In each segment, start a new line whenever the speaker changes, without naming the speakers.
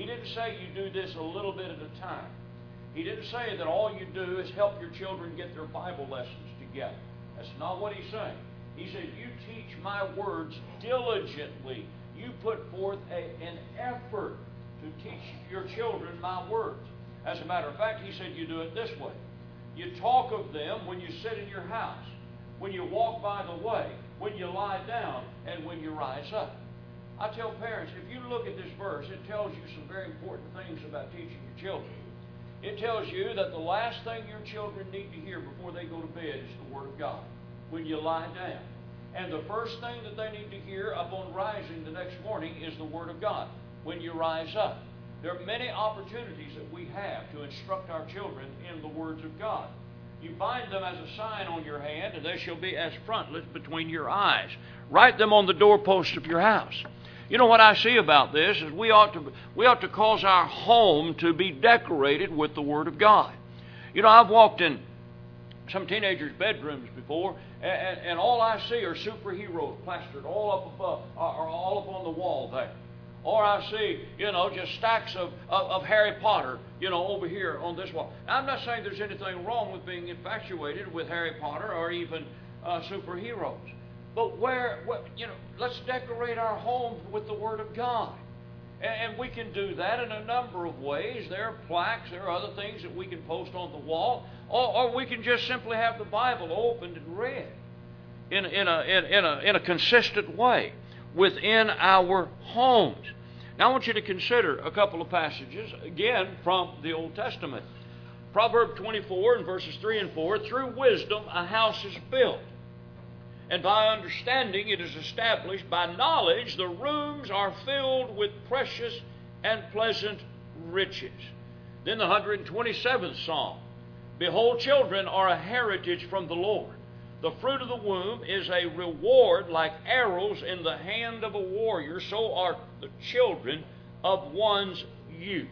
He didn't say you do this a little bit at a time. He didn't say that all you do is help your children get their Bible lessons together. That's not what he's saying. He said, You teach my words diligently. You put forth a, an effort to teach your children my words. As a matter of fact, he said, You do it this way. You talk of them when you sit in your house, when you walk by the way, when you lie down, and when you rise up. I tell parents, if you look at this verse, it tells you some very important things about teaching your children. It tells you that the last thing your children need to hear before they go to bed is the Word of God when you lie down. And the first thing that they need to hear upon rising the next morning is the Word of God when you rise up. There are many opportunities that we have to instruct our children in the words of God. You bind them as a sign on your hand, and they shall be as frontlets between your eyes. Write them on the doorpost of your house. You know what I see about this is we ought to we ought to cause our home to be decorated with the Word of God. You know, I've walked in some teenagers' bedrooms before, and, and all I see are superheroes plastered all up above, or all up on the wall there. Or I see, you know, just stacks of, of, of, Harry Potter, you know, over here on this wall. Now, I'm not saying there's anything wrong with being infatuated with Harry Potter or even uh, superheroes. But where, where, you know, let's decorate our homes with the Word of God. And, and we can do that in a number of ways. There are plaques, there are other things that we can post on the wall, or, or we can just simply have the Bible opened and read in, in, a, in, in, a, in a consistent way within our homes. Now, I want you to consider a couple of passages, again, from the Old Testament. Proverb 24 and verses 3 and 4 Through wisdom a house is built, and by understanding it is established. By knowledge the rooms are filled with precious and pleasant riches. Then the 127th Psalm Behold, children are a heritage from the Lord the fruit of the womb is a reward like arrows in the hand of a warrior, so are the children of one's youth.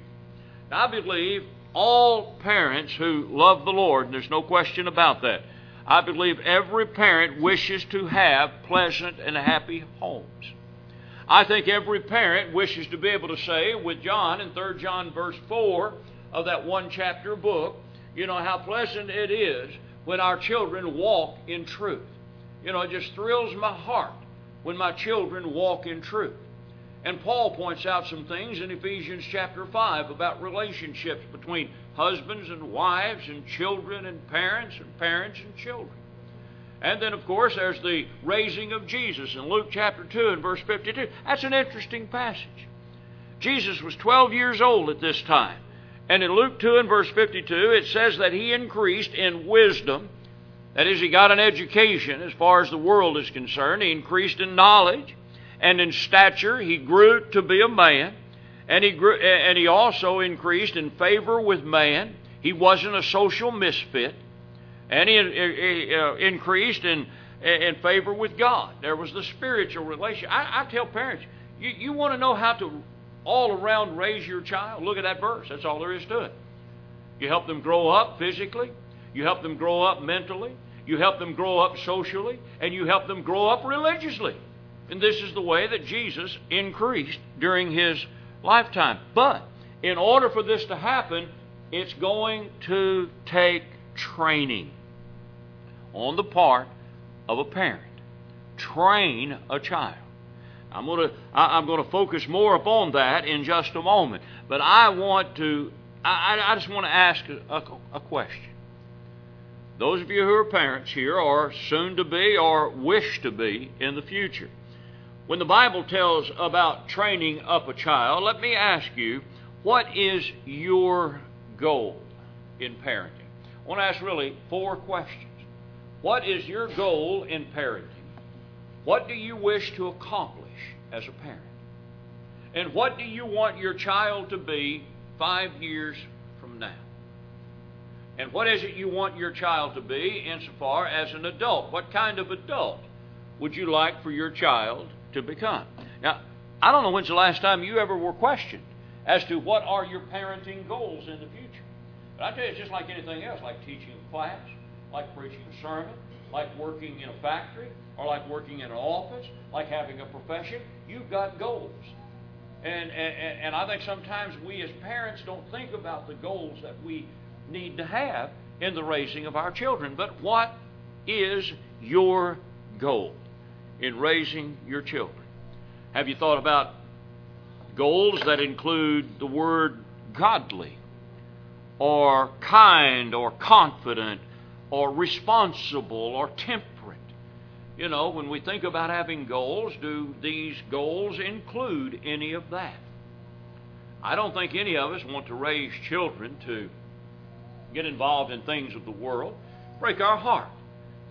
Now, I believe all parents who love the Lord, and there's no question about that, I believe every parent wishes to have pleasant and happy homes. I think every parent wishes to be able to say with John in 3 John verse 4 of that one chapter book, you know, how pleasant it is when our children walk in truth. You know, it just thrills my heart when my children walk in truth. And Paul points out some things in Ephesians chapter 5 about relationships between husbands and wives and children and parents and parents and children. And then, of course, there's the raising of Jesus in Luke chapter 2 and verse 52. That's an interesting passage. Jesus was 12 years old at this time. And in Luke 2 and verse 52, it says that he increased in wisdom. That is, he got an education as far as the world is concerned. He increased in knowledge and in stature. He grew to be a man. And he, grew, and he also increased in favor with man. He wasn't a social misfit. And he, he uh, increased in, in favor with God. There was the spiritual relation. I, I tell parents, you, you want to know how to all around raise your child, look at that verse. That's all there is to it. You help them grow up physically, you help them grow up mentally, you help them grow up socially, and you help them grow up religiously. And this is the way that Jesus increased during his lifetime. But in order for this to happen, it's going to take training on the part of a parent. Train a child. I'm going to I'm going to focus more upon that in just a moment. But I want to I, I just want to ask a, a question. Those of you who are parents here, or soon to be, or wish to be in the future, when the Bible tells about training up a child, let me ask you, what is your goal in parenting? I want to ask really four questions. What is your goal in parenting? What do you wish to accomplish? as a parent? And what do you want your child to be five years from now? And what is it you want your child to be insofar as an adult? What kind of adult would you like for your child to become? Now, I don't know when's the last time you ever were questioned as to what are your parenting goals in the future. But I tell you, it's just like anything else, like teaching a class, like preaching a sermon, like working in a factory, or like working in an office, like having a profession. You've got goals. And, and, and I think sometimes we as parents don't think about the goals that we need to have in the raising of our children. But what is your goal in raising your children? Have you thought about goals that include the word godly, or kind, or confident, or responsible, or temperate? You know, when we think about having goals, do these goals include any of that? I don't think any of us want to raise children to get involved in things of the world, break our heart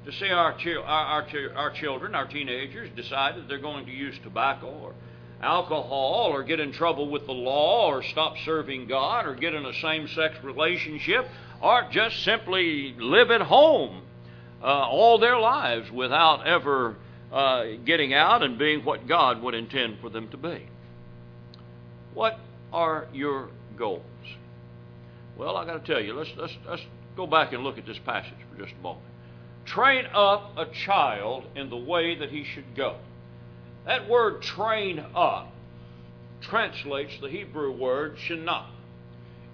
to see our, chi- our, our, our children, our teenagers, decide that they're going to use tobacco or alcohol or get in trouble with the law or stop serving God or get in a same sex relationship or just simply live at home uh, all their lives without ever uh, getting out and being what God would intend for them to be. What are your goals? Well, I got to tell you, let's, let's, let's go back and look at this passage for just a moment. Train up a child in the way that he should go. That word train up translates the Hebrew word shanah.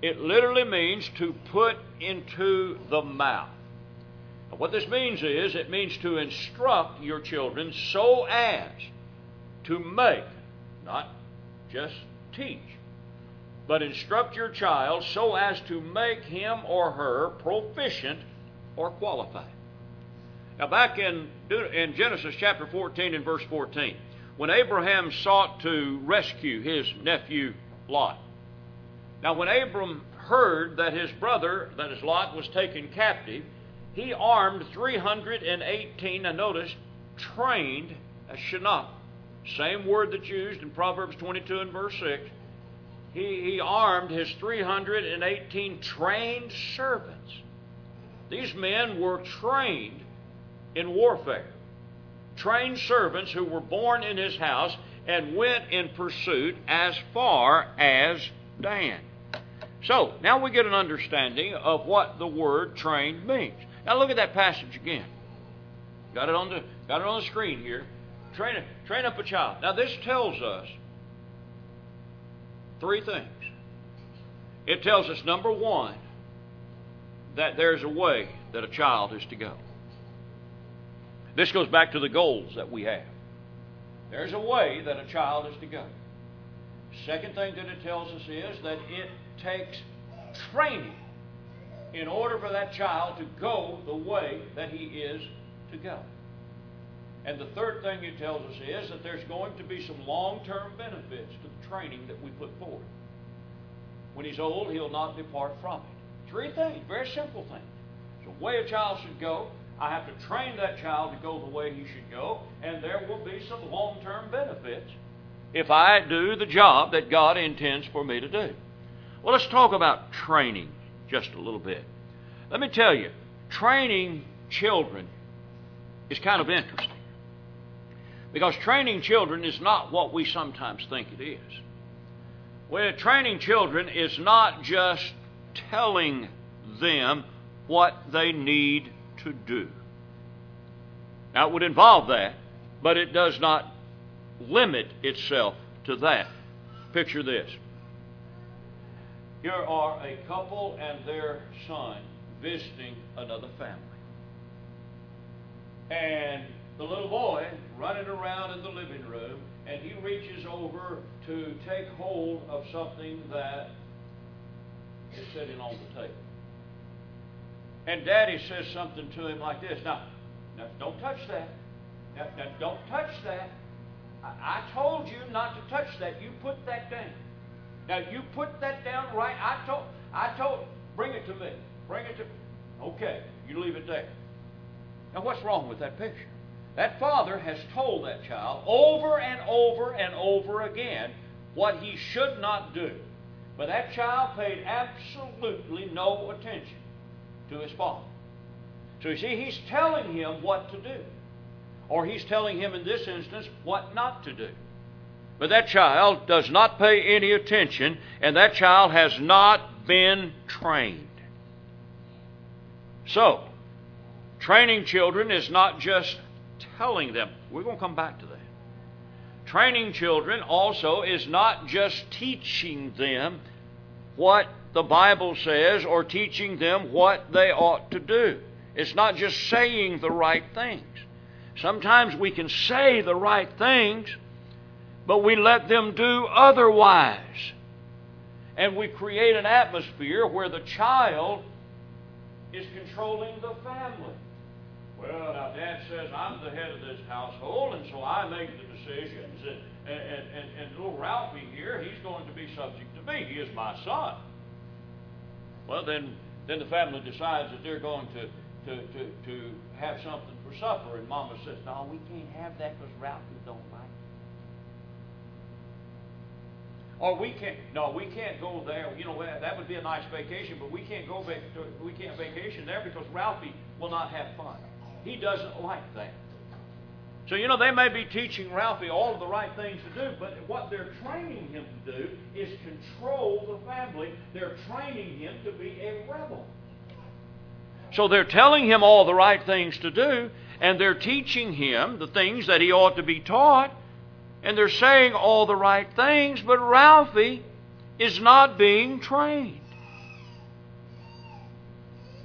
It literally means to put into the mouth. Now, what this means is it means to instruct your children so as to make, not just teach, but instruct your child so as to make him or her proficient or qualified. Now, back in, in Genesis chapter 14 and verse 14, when Abraham sought to rescue his nephew Lot. Now, when Abram heard that his brother, that is Lot, was taken captive, he armed 318, and notice, trained a shanah. Same word that's used in Proverbs 22 and verse 6 he, he armed his 318 trained servants. These men were trained in warfare. Trained servants who were born in his house and went in pursuit as far as Dan. So, now we get an understanding of what the word trained means. Now look at that passage again. Got it on the got it on the screen here. Train train up a child. Now this tells us three things. It tells us, number one, that there's a way that a child is to go. This goes back to the goals that we have. There's a way that a child is to go. Second thing that it tells us is that it takes training in order for that child to go the way that he is to go. And the third thing it tells us is that there's going to be some long term benefits to the training that we put forward. When he's old, he'll not depart from it. Three things, very simple things. The way a child should go, I have to train that child to go the way he should go, and there will be some long term benefits if I do the job that God intends for me to do. Well, let's talk about training just a little bit. Let me tell you, training children is kind of interesting. Because training children is not what we sometimes think it is. Well, training children is not just telling them what they need to do. Now, it would involve that, but it does not limit itself to that. Picture this. Here are a couple and their son visiting another family. And the little boy running around in the living room, and he reaches over to take hold of something that is sitting on the table. And Daddy says something to him like this Now, now don't touch that. Now, now don't touch that. I, I told you not to touch that. You put that down. Now you put that down right. I told I told bring it to me. Bring it to Okay, you leave it there. Now what's wrong with that picture? That father has told that child over and over and over again what he should not do. But that child paid absolutely no attention to his father. So you see, he's telling him what to do. Or he's telling him in this instance what not to do. But that child does not pay any attention, and that child has not been trained. So, training children is not just telling them. We're going to come back to that. Training children also is not just teaching them what the Bible says or teaching them what they ought to do. It's not just saying the right things. Sometimes we can say the right things, but we let them do otherwise. And we create an atmosphere where the child is controlling the family. Well, now Dad says I'm the head of this household, and so I make the decisions. And, and, and, and little Ralphie here, he's going to be subject to me. He is my son. Well, then, then the family decides that they're going to, to, to, to have something for supper, and Mama says, "No, we can't have that because Ralphie don't like." it. Or we can't. No, we can't go there. You know that would be a nice vacation, but we can't go. To, we can't vacation there because Ralphie will not have fun. He doesn't like that. So, you know, they may be teaching Ralphie all of the right things to do, but what they're training him to do is control the family. They're training him to be a rebel. So they're telling him all the right things to do, and they're teaching him the things that he ought to be taught, and they're saying all the right things, but Ralphie is not being trained.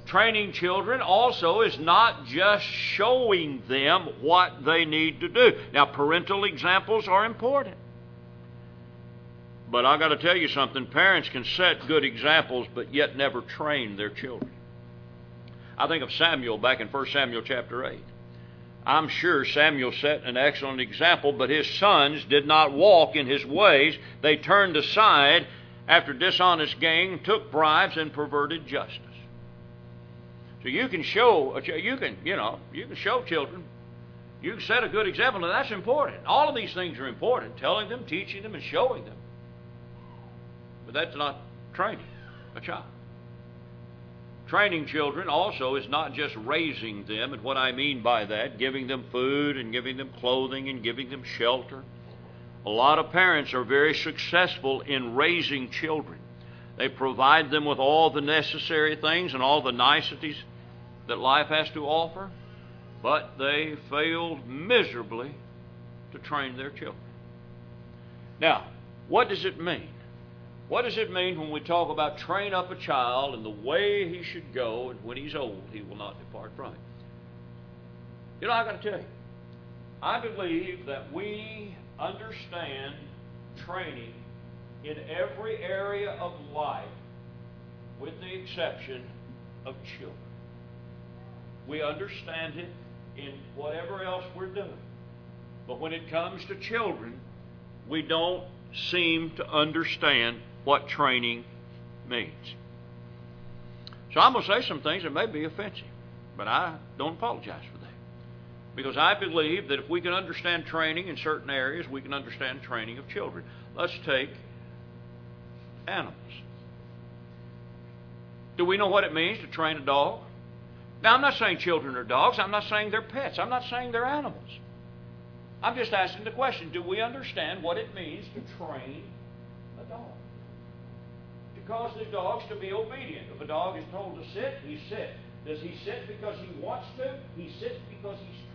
Training children also is not just showing them what they need to do. Now, parental examples are important. But I've got to tell you something parents can set good examples, but yet never train their children. I think of Samuel back in 1 Samuel chapter 8. I'm sure Samuel set an excellent example, but his sons did not walk in his ways. They turned aside after dishonest gain, took bribes, and perverted justice. So you can show, uh, you can, you know, you can show children. You can set a good example, and that's important. All of these things are important telling them, teaching them, and showing them. But that's not training a child. Training children also is not just raising them, and what I mean by that, giving them food and giving them clothing and giving them shelter. A lot of parents are very successful in raising children. They provide them with all the necessary things and all the niceties that life has to offer, but they failed miserably to train their children. Now, what does it mean? What does it mean when we talk about train up a child in the way he should go, and when he's old, he will not depart from it? You know, I got to tell you, I believe that we understand training in every area of life with the exception of children. We understand it in whatever else we're doing. But when it comes to children, we don't seem to understand what training means. So I'm going to say some things that may be offensive, but I don't apologize for that. Because I believe that if we can understand training in certain areas, we can understand training of children. Let's take animals. Do we know what it means to train a dog? Now, I'm not saying children are dogs. I'm not saying they're pets. I'm not saying they're animals. I'm just asking the question do we understand what it means to train a dog? To cause the dogs to be obedient. If a dog is told to sit, he sits. Does he sit because he wants to? He sits because he's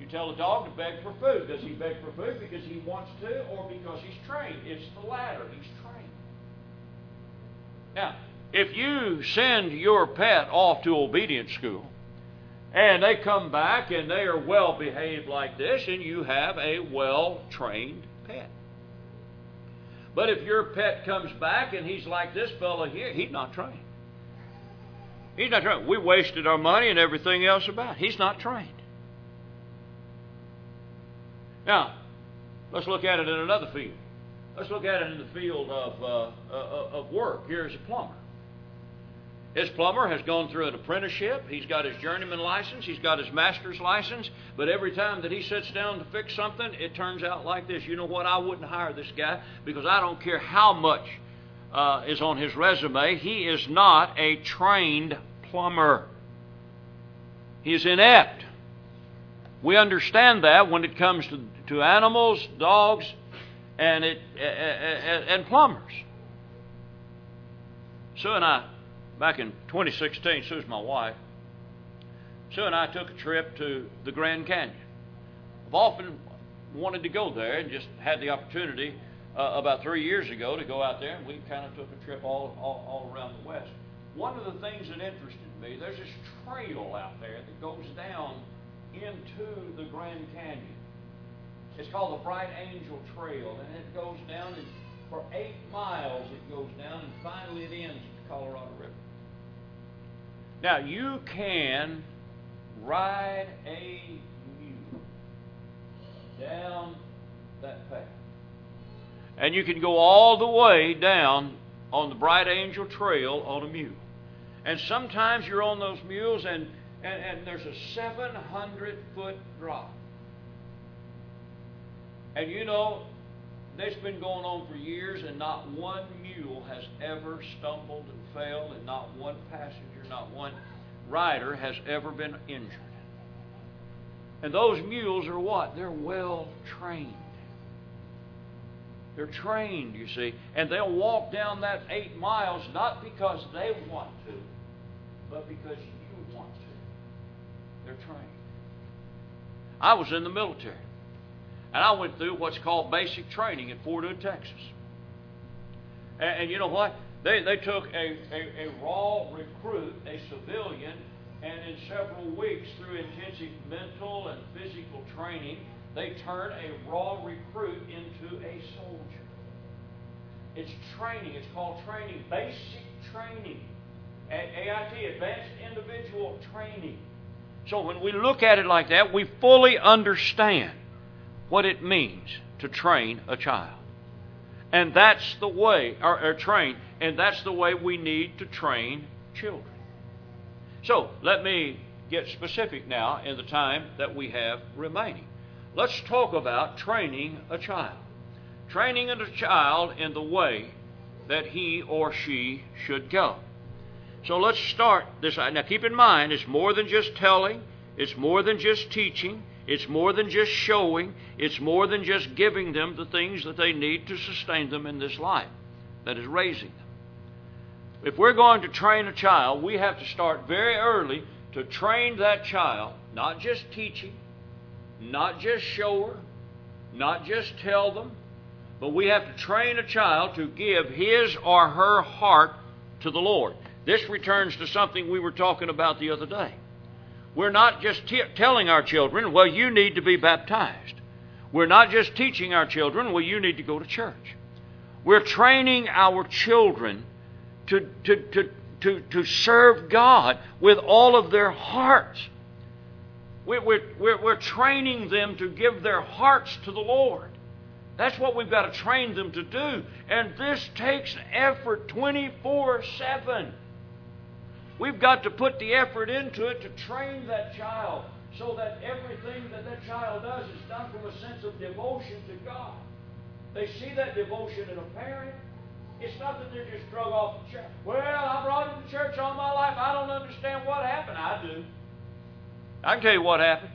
you tell a dog to beg for food. Does he beg for food because he wants to or because he's trained? It's the latter. He's trained. Now, if you send your pet off to obedience school and they come back and they are well behaved like this, and you have a well trained pet. But if your pet comes back and he's like this fellow here, he's not trained. He's not trained. We wasted our money and everything else about. It. He's not trained. Now, let's look at it in another field. Let's look at it in the field of, uh, uh, of work. Here's a plumber. His plumber has gone through an apprenticeship. He's got his journeyman license. He's got his master's license. But every time that he sits down to fix something, it turns out like this. You know what? I wouldn't hire this guy because I don't care how much uh, is on his resume. He is not a trained plumber. He is inept. We understand that when it comes to, to animals, dogs, and, it, and, plumbers. Sue and I, back in 2016, Sue's my wife, Sue and I took a trip to the Grand Canyon. I've often wanted to go there and just had the opportunity uh, about three years ago to go out there, and we kind of took a trip all, all, all around the West. One of the things that interested me, there's this trail out there that goes down into the Grand Canyon. It's called the Bright Angel Trail, and it goes down, and for eight miles it goes down, and finally it ends at the Colorado River. Now, you can ride a mule down that path. And you can go all the way down on the Bright Angel Trail on a mule. And sometimes you're on those mules and, and, and there's a 700 foot drop. And you know, this has been going on for years, and not one mule has ever stumbled and fell, and not one passenger, not one rider has ever been injured. And those mules are what? They're well trained. They're trained, you see. And they'll walk down that eight miles not because they want to, but because you want to. They're trained. I was in the military. And I went through what's called basic training at Fort Hood, Texas. And, and you know what? They, they took a, a, a raw recruit, a civilian, and in several weeks, through intensive mental and physical training, they turn a raw recruit into a soldier. It's training. It's called training, basic training. AIT, Advanced Individual Training. So when we look at it like that, we fully understand what it means to train a child. And that's the way, or, or train, and that's the way we need to train children. So let me get specific now in the time that we have remaining. Let's talk about training a child. Training a child in the way that he or she should go. So let's start this. Now keep in mind, it's more than just telling, it's more than just teaching, it's more than just showing, it's more than just giving them the things that they need to sustain them in this life that is raising them. If we're going to train a child, we have to start very early to train that child, not just teaching, not just show her, not just tell them, but we have to train a child to give his or her heart to the Lord. This returns to something we were talking about the other day. We're not just telling our children, well, you need to be baptized. We're not just teaching our children, well, you need to go to church. We're training our children to, to, to, to, to serve God with all of their hearts. We're, we're, we're training them to give their hearts to the Lord. That's what we've got to train them to do. And this takes effort 24 7. We've got to put the effort into it to train that child so that everything that that child does is done from a sense of devotion to God. They see that devotion in a parent. It's not that they're just drug off the church. Well, I brought him to church all my life. I don't understand what happened. I do. I can tell you what happened.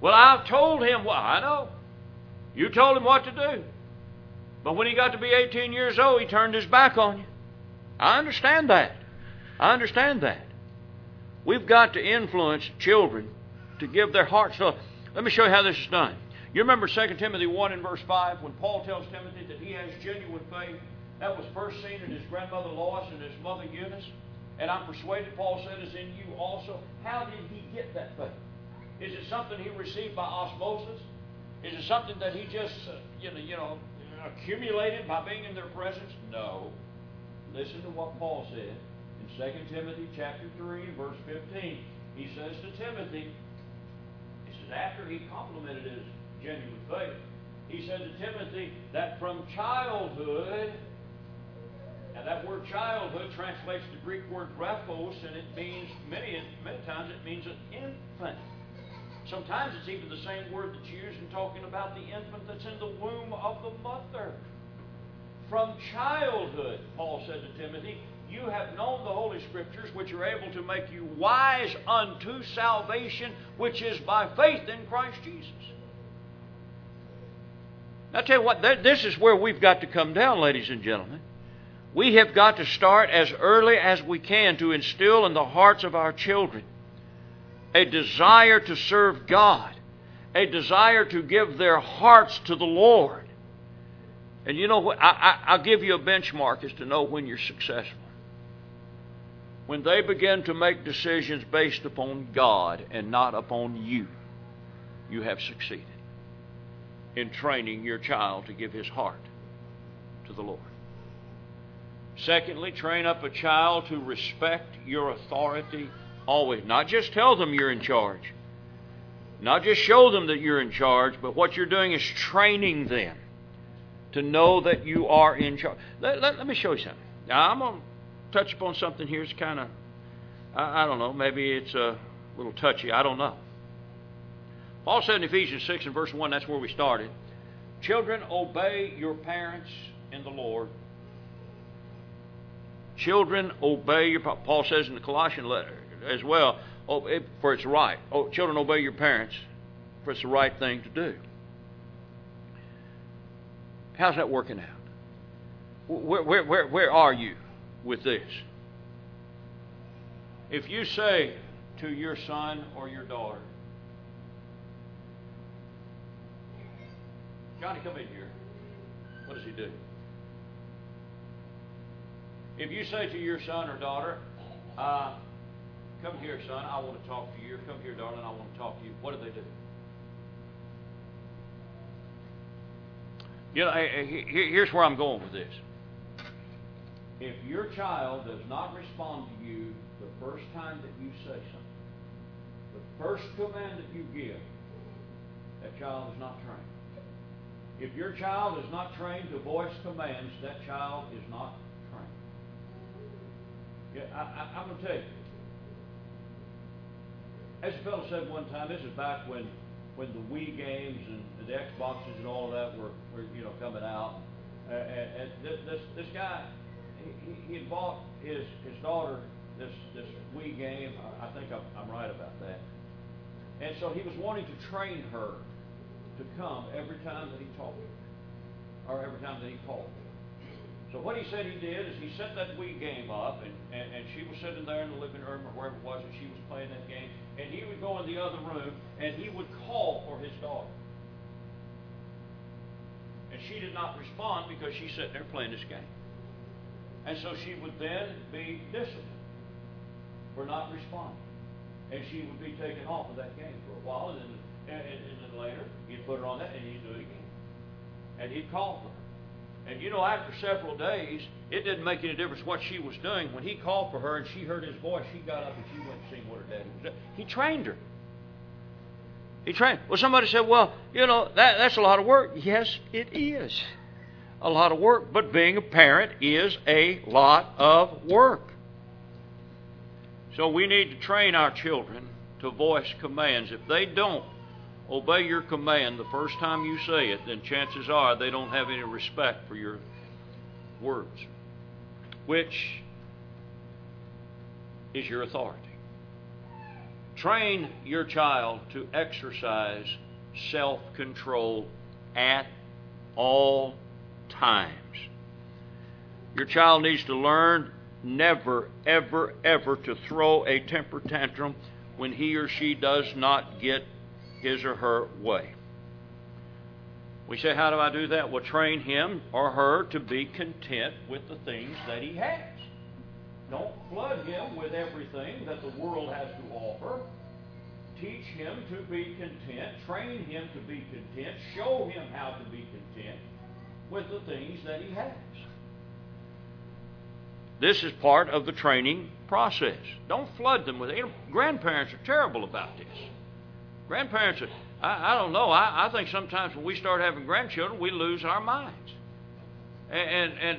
Well, I told him what I know. You told him what to do. But when he got to be 18 years old, he turned his back on you. I understand that. I understand that. We've got to influence children to give their hearts. So let me show you how this is done. You remember 2 Timothy 1 and verse 5 when Paul tells Timothy that he has genuine faith? That was first seen in his grandmother Lois and his mother Eunice. And I'm persuaded, Paul said, is in you also. How did he get that faith? Is it something he received by osmosis? Is it something that he just, uh, you know, you know, accumulated by being in their presence? No. Listen to what Paul said in 2 Timothy chapter 3 verse 15. He says to Timothy, he says after he complimented his genuine faith, he said to Timothy that from childhood, and that word childhood translates the Greek word brephos, and it means many many times it means an infant. Sometimes it's even the same word that's used in talking about the infant that's in the womb. From childhood, Paul said to Timothy, you have known the Holy Scriptures, which are able to make you wise unto salvation, which is by faith in Christ Jesus. Now, I tell you what, this is where we've got to come down, ladies and gentlemen. We have got to start as early as we can to instill in the hearts of our children a desire to serve God, a desire to give their hearts to the Lord. And you know what? I, I, will give you a benchmark as to know when you're successful. When they begin to make decisions based upon God and not upon you, you have succeeded in training your child to give his heart to the Lord. Secondly, train up a child to respect your authority always. Not just tell them you're in charge, not just show them that you're in charge, but what you're doing is training them to know that you are in charge. Let, let, let me show you something. Now, I'm going to touch upon something here. It's kind of, I, I don't know, maybe it's a little touchy. I don't know. Paul said in Ephesians 6 and verse 1, that's where we started. Children, obey your parents in the Lord. Children, obey your. Paul says in the Colossian letter as well, oh, for it's right. Oh, children, obey your parents, for it's the right thing to do. How's that working out? Where, where, where, where are you with this? If you say to your son or your daughter, Johnny, come in here. What does he do? If you say to your son or daughter, uh, Come here, son, I want to talk to you. Come here, darling, I want to talk to you. What do they do? You know, here's where I'm going with this. If your child does not respond to you the first time that you say something, the first command that you give, that child is not trained. If your child is not trained to voice commands, that child is not trained. Yeah, I, am going to tell you, as a fellow said one time, this is back when when the Wii games and the Xboxes and all of that were, were you know coming out. Uh, and, and this, this this guy, he, he had bought his his daughter this this Wii game. I, I think I'm, I'm right about that. And so he was wanting to train her to come every time that he talked or every time that he called. So what he said he did is he set that Wii game up, and, and, and she was sitting there in the living room or wherever it was, and she was playing that game, and he would go in the other room, and he would call for his daughter. And she did not respond because she's sitting there playing this game. And so she would then be disciplined for not responding. And she would be taken off of that game for a while, and then, and, and then later he'd put her on that, and he'd do it again. And he'd call for her. And you know, after several days, it didn't make any difference what she was doing. When he called for her and she heard his voice, she got up and she went and seen what her daddy was doing. He trained her. He trained. Well, somebody said, well, you know, that, that's a lot of work. Yes, it is a lot of work. But being a parent is a lot of work. So we need to train our children to voice commands. If they don't, obey your command the first time you say it, then chances are they don't have any respect for your words, which is your authority. Train your child to exercise self control at all times. Your child needs to learn never, ever, ever to throw a temper tantrum when he or she does not get his or her way. We say, How do I do that? Well, train him or her to be content with the things that he has. Don't flood him with everything that the world has to offer. Teach him to be content. Train him to be content. Show him how to be content with the things that he has. This is part of the training process. Don't flood them with it. Grandparents are terrible about this. Grandparents, I, I don't know. I, I think sometimes when we start having grandchildren, we lose our minds. And, and, and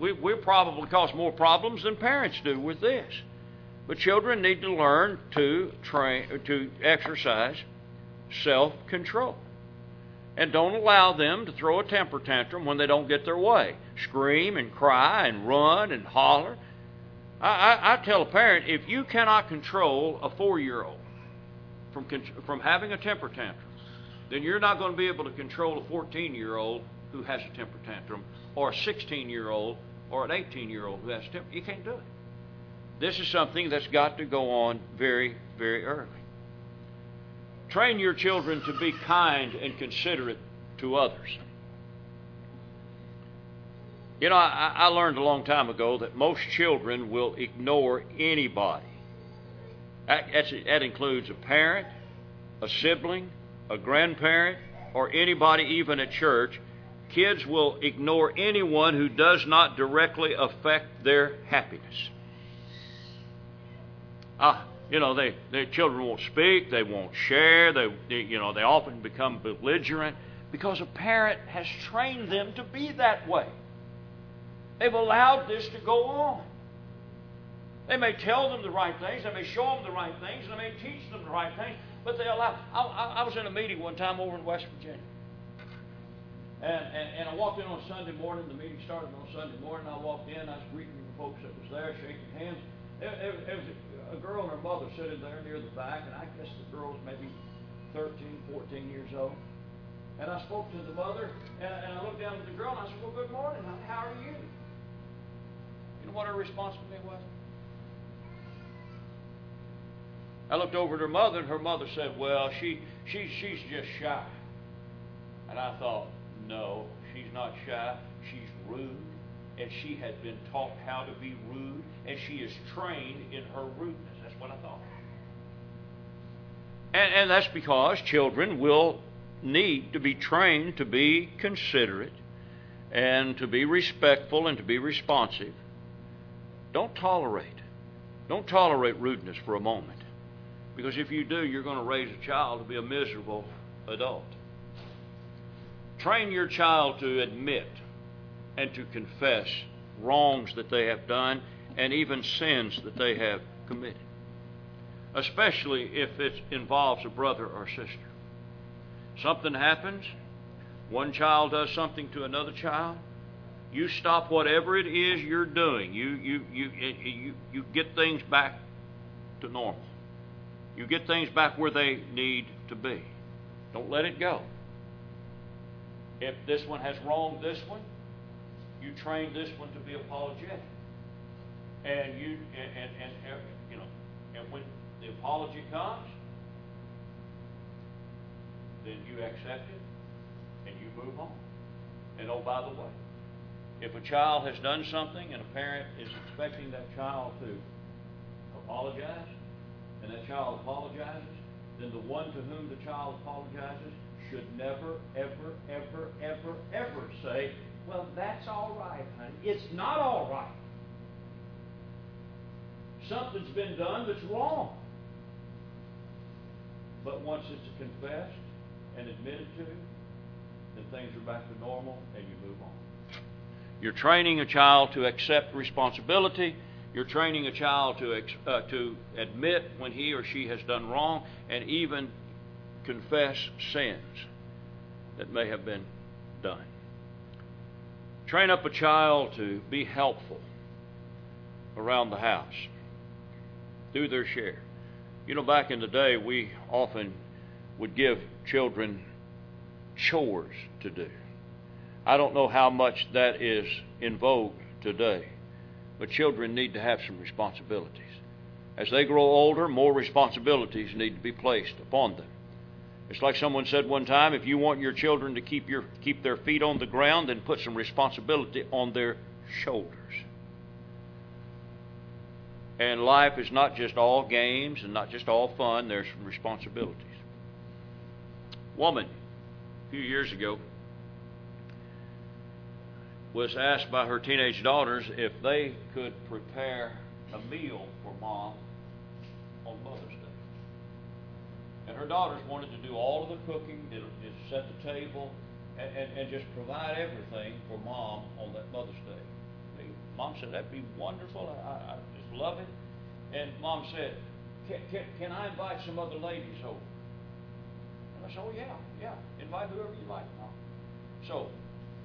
we, we probably cause more problems than parents do with this. But children need to learn to train, to exercise self control. And don't allow them to throw a temper tantrum when they don't get their way. Scream and cry and run and holler. I, I, I tell a parent if you cannot control a four year old, from, from having a temper tantrum, then you're not going to be able to control a 14 year old who has a temper tantrum, or a 16 year old, or an 18 year old who has a temper. You can't do it. This is something that's got to go on very, very early. Train your children to be kind and considerate to others. You know, I, I learned a long time ago that most children will ignore anybody. That, includes a parent, a sibling, a grandparent, or anybody even at church. Kids will ignore anyone who does not directly affect their happiness. Ah, you know, they, their children won't speak, they won't share, they, they, you know, they often become belligerent because a parent has trained them to be that way. They've allowed this to go on. They may tell them the right things, they may show them the right things, and they may teach them the right things, but they allow. I, I, I was in a meeting one time over in West Virginia. And, and, and I walked in on Sunday morning. The meeting started on Sunday morning. I walked in. I was greeting the folks that was there, shaking hands. There was a, a girl and her mother sitting there near the back, and I guess the girl was maybe 13, 14 years old. And I spoke to the mother, and, and I looked down at the girl, and I said, Well, good morning. How are you? You know what her response to me was? I looked over at her mother, and her mother said, Well, she, she, she's just shy. And I thought, No, she's not shy. She's rude and she had been taught how to be rude, and she is trained in her rudeness. That's what I thought. And, and that's because children will need to be trained to be considerate and to be respectful and to be responsive. Don't tolerate. Don't tolerate rudeness for a moment. Because if you do, you're going to raise a child to be a miserable adult. Train your child to admit and to confess wrongs that they have done and even sins that they have committed, especially if it involves a brother or sister. Something happens, one child does something to another child, you stop whatever it is you're doing. You, you, you, you, you get things back to normal. You get things back where they need to be. Don't let it go. If this one has wronged this one, you train this one to be apologetic. And you and, and, and you know, and when the apology comes, then you accept it and you move on. And oh, by the way, if a child has done something and a parent is expecting that child to apologize, and that child apologizes, then the one to whom the child apologizes should never, ever, ever, ever, ever say, well, that's all right, honey. It's not all right. Something's been done that's wrong. But once it's confessed and admitted to, then things are back to normal and you move on. You're training a child to accept responsibility. You're training a child to, uh, to admit when he or she has done wrong and even confess sins that may have been done. Train up a child to be helpful around the house, do their share. You know, back in the day, we often would give children chores to do. I don't know how much that is in vogue today, but children need to have some responsibilities. As they grow older, more responsibilities need to be placed upon them. It's like someone said one time if you want your children to keep, your, keep their feet on the ground, then put some responsibility on their shoulders. And life is not just all games and not just all fun, there's some responsibilities. Woman, a few years ago, was asked by her teenage daughters if they could prepare a meal for mom on Mother's Day. And her daughters wanted to do all of the cooking, to just set the table, and, and, and just provide everything for mom on that Mother's Day. Mean, mom said, that'd be wonderful. I, I just love it. And mom said, can, can, can I invite some other ladies over? And I said, oh, yeah, yeah. Invite whoever you like, mom. So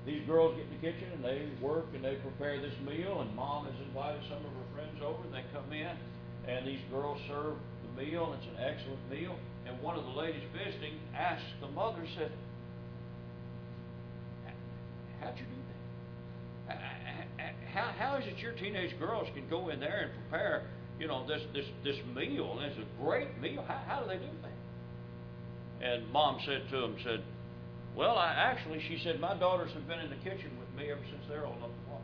these girls get in the kitchen and they work and they prepare this meal, and mom has invited some of her friends over, and they come in, and these girls serve the meal, and it's an excellent meal and one of the ladies visiting asked the mother, said, How'd you do that? How, how is it your teenage girls can go in there and prepare, you know, this, this, this meal, and it's a great meal? How, how do they do that? And mom said to him, said, well, I actually, she said, my daughters have been in the kitchen with me ever since they're old enough to walk.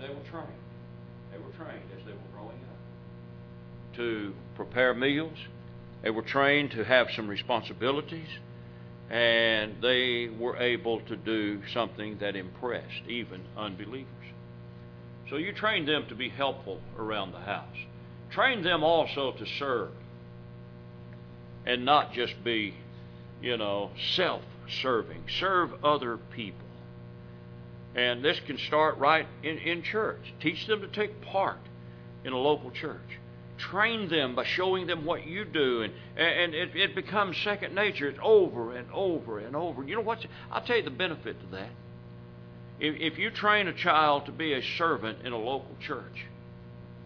They were trained. They were trained as they were growing up to prepare meals. They were trained to have some responsibilities. And they were able to do something that impressed even unbelievers. So you train them to be helpful around the house. Train them also to serve and not just be, you know, self serving. Serve other people. And this can start right in, in church. Teach them to take part in a local church. Train them by showing them what you do, and, and it, it becomes second nature. It's over and over and over. You know what? I'll tell you the benefit to that. If, if you train a child to be a servant in a local church,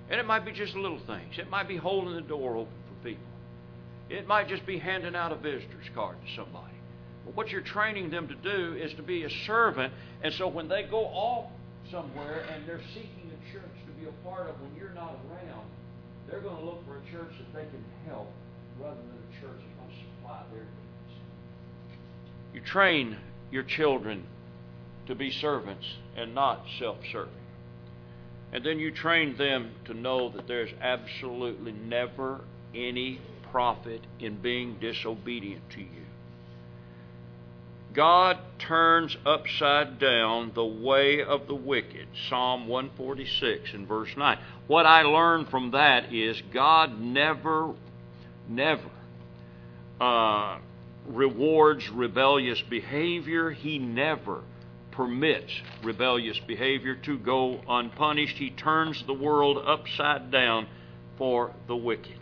and it might be just little things, it might be holding the door open for people, it might just be handing out a visitor's card to somebody. But what you're training them to do is to be a servant, and so when they go off somewhere and they're seeking a church to be a part of when you're not around, they're going to look for a church that they can help rather than a church that's going to supply their needs. You train your children to be servants and not self serving. And then you train them to know that there's absolutely never any profit in being disobedient to you. God turns upside down the way of the wicked. Psalm 146 and verse 9. What I learned from that is God never, never uh, rewards rebellious behavior. He never permits rebellious behavior to go unpunished. He turns the world upside down for the wicked.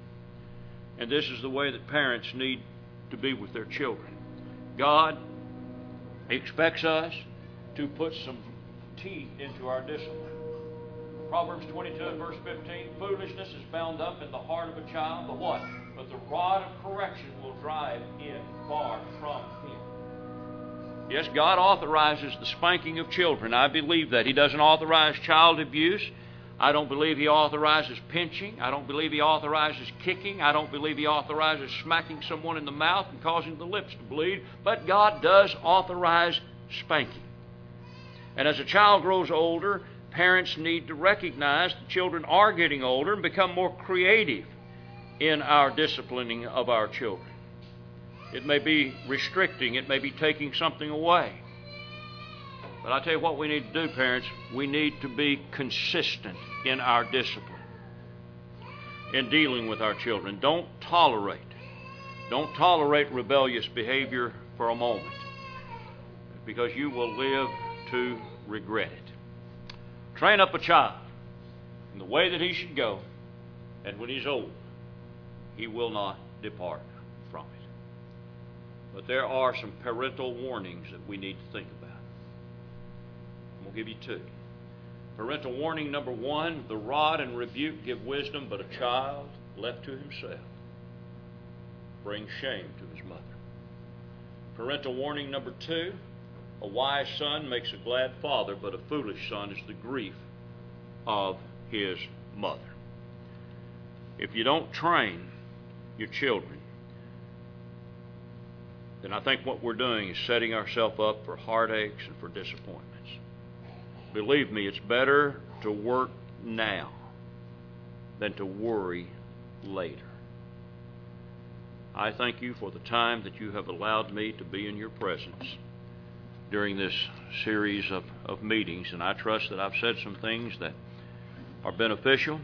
And this is the way that parents need to be with their children. God expects us to put some teeth into our discipline. Proverbs 22 and verse 15 Foolishness is bound up in the heart of a child, but what? But the rod of correction will drive it far from him. Yes, God authorizes the spanking of children. I believe that. He doesn't authorize child abuse. I don't believe He authorizes pinching. I don't believe He authorizes kicking. I don't believe He authorizes smacking someone in the mouth and causing the lips to bleed. But God does authorize spanking. And as a child grows older, parents need to recognize that children are getting older and become more creative in our disciplining of our children. It may be restricting, it may be taking something away. But I tell you what we need to do, parents. We need to be consistent in our discipline, in dealing with our children. Don't tolerate. Don't tolerate rebellious behavior for a moment because you will live to regret it. Train up a child in the way that he should go, and when he's old, he will not depart from it. But there are some parental warnings that we need to think about. I'll give you two. Parental warning number one the rod and rebuke give wisdom, but a child left to himself brings shame to his mother. Parental warning number two a wise son makes a glad father, but a foolish son is the grief of his mother. If you don't train your children, then I think what we're doing is setting ourselves up for heartaches and for disappointment. Believe me, it's better to work now than to worry later. I thank you for the time that you have allowed me to be in your presence during this series of, of meetings, and I trust that I've said some things that are beneficial.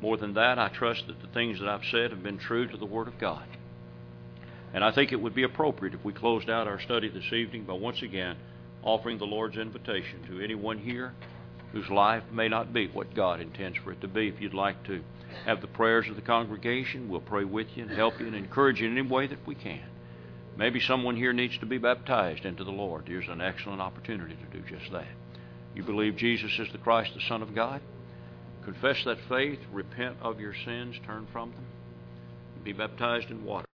More than that, I trust that the things that I've said have been true to the Word of God. And I think it would be appropriate if we closed out our study this evening by once again offering the Lord's invitation to anyone here whose life may not be what God intends for it to be. If you'd like to have the prayers of the congregation, we'll pray with you and help you and encourage you in any way that we can. Maybe someone here needs to be baptized into the Lord. Here's an excellent opportunity to do just that. You believe Jesus is the Christ, the Son of God? Confess that faith, repent of your sins, turn from them, be baptized in water.